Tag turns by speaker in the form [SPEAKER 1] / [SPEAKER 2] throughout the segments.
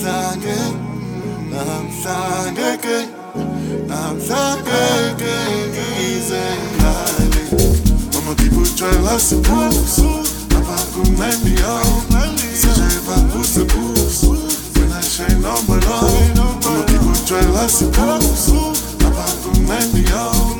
[SPEAKER 1] so good. I'm so good, good. I'm so good, good, easy. Mama, people try lots of moves. I'm not gonna let me out. Such a bad boost of boost. When I shine on my love. Mama, people try lots of moves. I'm not gonna let me out.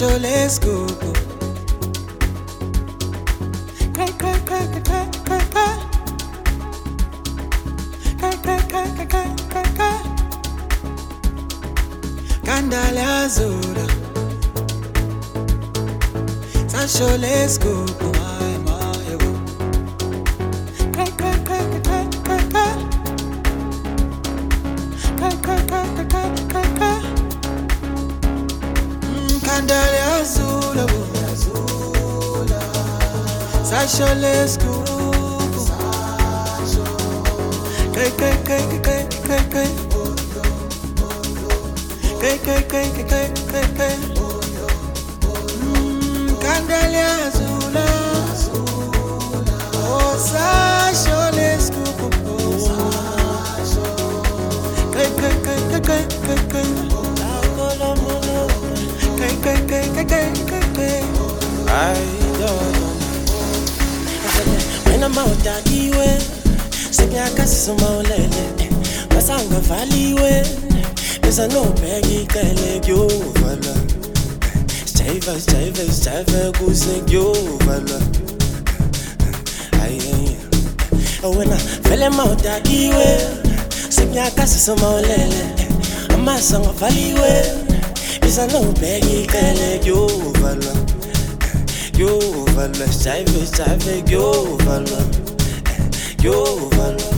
[SPEAKER 2] Sasho let's go go. Cry cry cry cry cry cry Cry cry cry cry cry cry cry Kandala zula Sasho let's go
[SPEAKER 3] Wena mawudakiwe Sekunyakasisa mawulele Masanga valiwe Besa iqele kuyovalwa. Sijayiva sijayiva sijayiva kuse kuyovalwa. Ayi oh, Wena vele mawudakiwe Sekunyakasisa mawulele Amasanga valiwe Besa iqele kuyovalwa. Kuyovalwa sijayive sijayive kuyovalwa kuyovalwa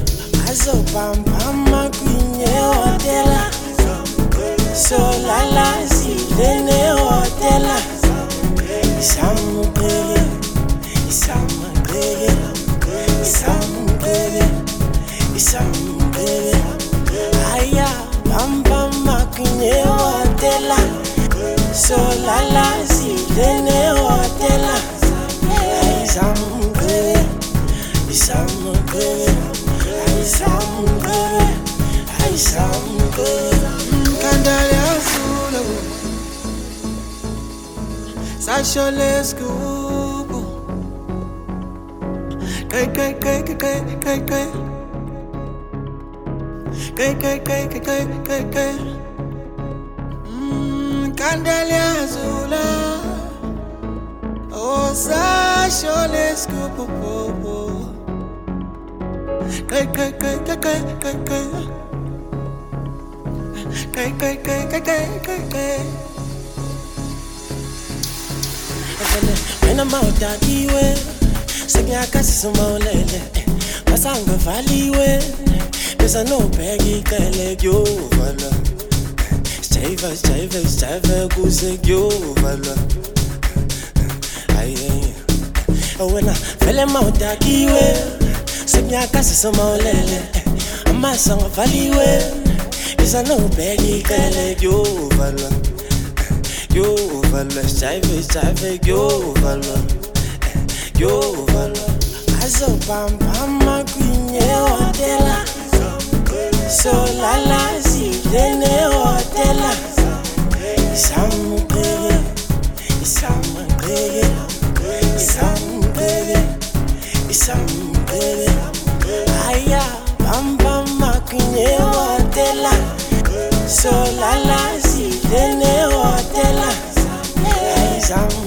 [SPEAKER 3] azobambama solala isamqeke isamqeke isamqeke aya bambama kwinyehotela solala zilenehotela isamqeke isamqeke isamqeke isamqeke
[SPEAKER 2] Kandala azula Sasho let's go Cry cry cry cry cry cry cry Cry cry cry cry cry cry cry Mm, Kandala azula Oh When I'm out that way, sing I got some more lele. Pass on the valley way, there's
[SPEAKER 3] a no baggy tele yo vala. Stave, stave, stave, goose yo vala. Aye, aye. When I fell in my darky way. sekunyakasi somaulele amasango avaliwe iza nawubheka icele kuyovalwa kuyovalwa. Sijayive sijayive kuyovalwa kuyovalwa. Azobambama kwinyehotela solala silenehotela samgqeke samgqeke samgqeke samgqeke solala zilenehotela isamqeke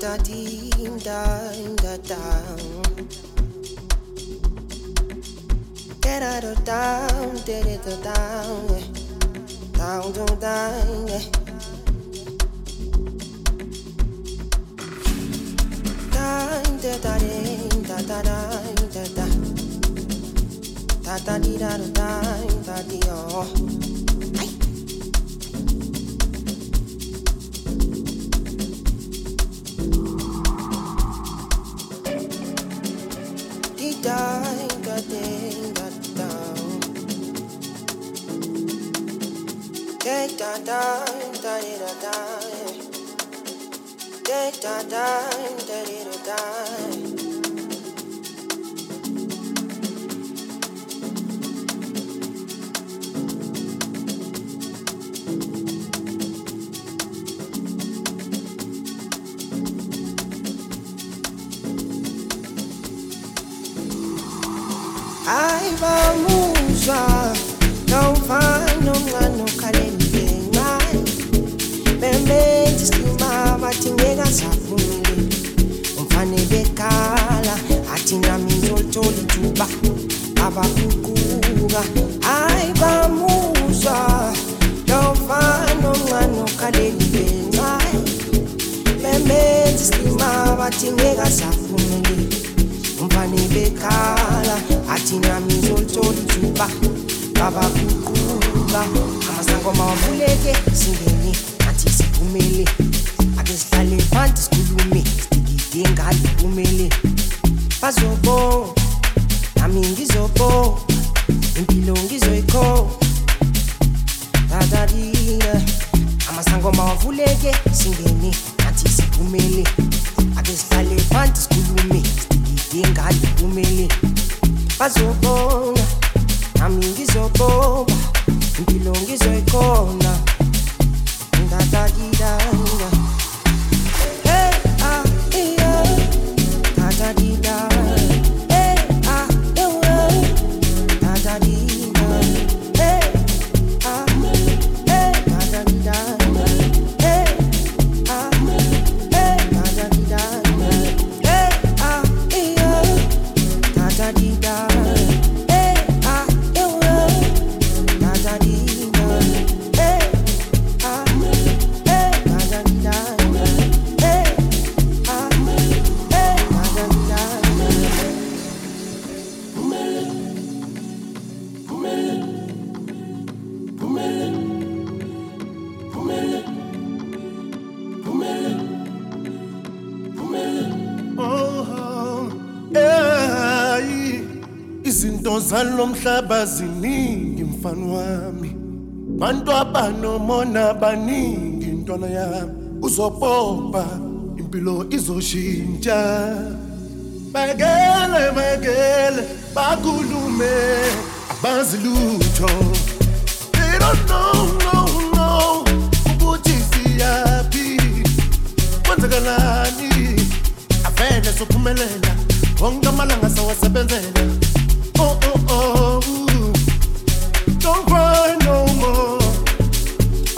[SPEAKER 4] da dee Hayi bamuzwa Nawufana omncane ukhale ngencane Bembenza isimama bathi ngeke asaphumeleli Umfana ebekhala athi nami ngizolithola ithuba abaguquka Hayi bamuzwa Nawufana omncane ukhale ngencane Bembenza isimama bathi ngeke asaphumeleli Umfana ebekhala Sina mizoltoli tupa Baba kukuba Amazango mawavuleke Singeni anti siphumele Ake sihlale phanti sikhulume Sidikide ngale pumele Bazobonga
[SPEAKER 5] izinto zalomhlaba ziningi mfana wami. Bantu abanomona baningi ntwana yami. Uzopopa impilo izoshintsha. Bakele bakele bakhulume abazi lutho. They don't know no no ukuthi siyaphi. Kwenzekalani avele sophumelela wonke amalanga sawasebenzela.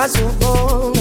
[SPEAKER 5] as you.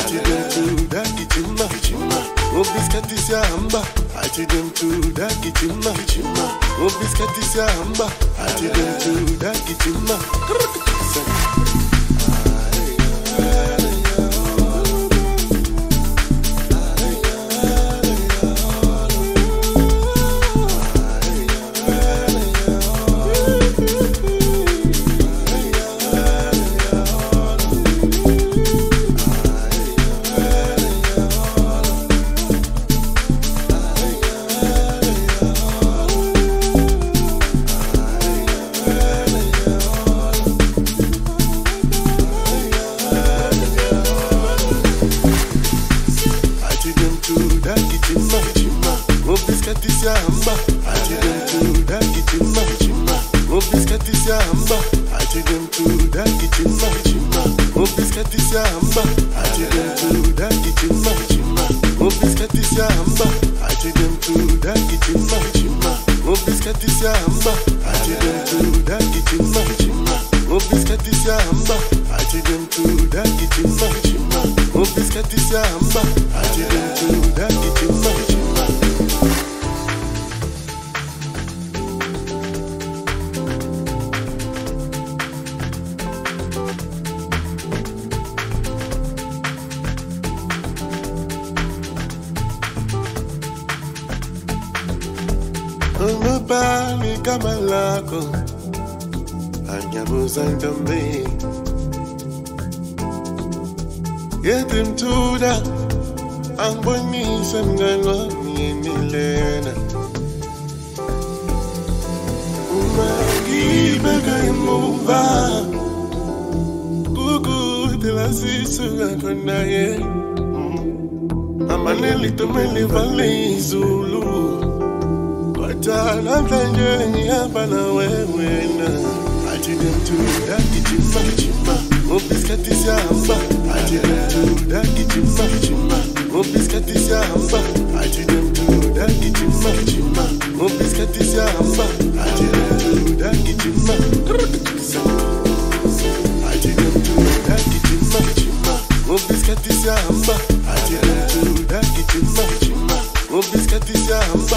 [SPEAKER 5] I did them
[SPEAKER 4] to
[SPEAKER 5] that kichima kichima. Oh
[SPEAKER 4] biscuit is
[SPEAKER 5] ya hamba. I did
[SPEAKER 4] them to
[SPEAKER 5] that kichima kichima. Oh
[SPEAKER 4] biscuit is ya hamba. I did to that kichima. Sing. Ah, hey.
[SPEAKER 1] Kukude lasisuka khona yena mm. Amaneli tumele vale izulu. Kodwa namhlanje ngihamba nawe wena. Athi demthuda gijima gijima Ngobisikhathi siyahamba Athi demthuda gijima gijima Ngobisikhathi siyahamba Athi demthuda gijima gijima Ngobisikhathi siyahamba Athi demthuda gijima Rubis kadisi ya hamba Hadi mtu na kichima Rubis kadisi ya hamba